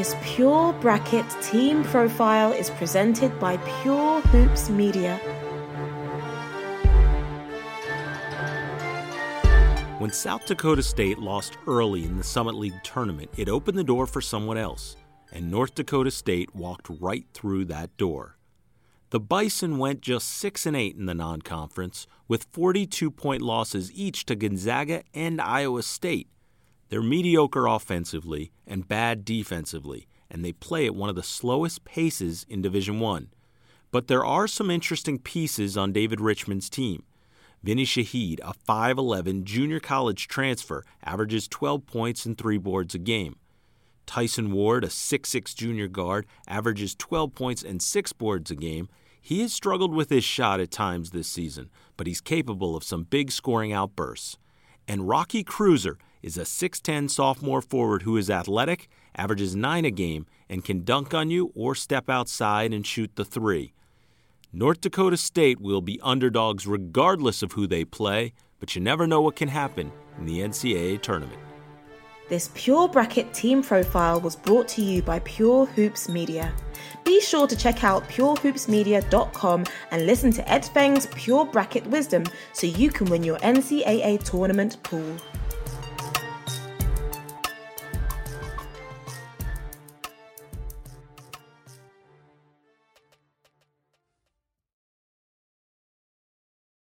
This Pure Bracket team profile is presented by Pure Hoops Media. When South Dakota State lost early in the Summit League tournament, it opened the door for someone else, and North Dakota State walked right through that door. The Bison went just 6 and 8 in the non-conference with 42-point losses each to Gonzaga and Iowa State. They're mediocre offensively and bad defensively, and they play at one of the slowest paces in Division 1. But there are some interesting pieces on David Richman's team. Vinny Shahid, a 5'11 junior college transfer, averages 12 points and 3 boards a game. Tyson Ward, a 6'6 junior guard, averages 12 points and 6 boards a game. He has struggled with his shot at times this season, but he's capable of some big scoring outbursts. And Rocky Kreuser is a 6'10 sophomore forward who is athletic, averages 9 a game, and can dunk on you or step outside and shoot the 3. North Dakota State will be underdogs regardless of who they play, but you never know what can happen in the NCAA tournament. This Pure Bracket team profile was brought to you by Pure Hoops Media. Be sure to check out purehoopsmedia.com and listen to Ed Feng's Pure Bracket Wisdom so you can win your NCAA tournament pool.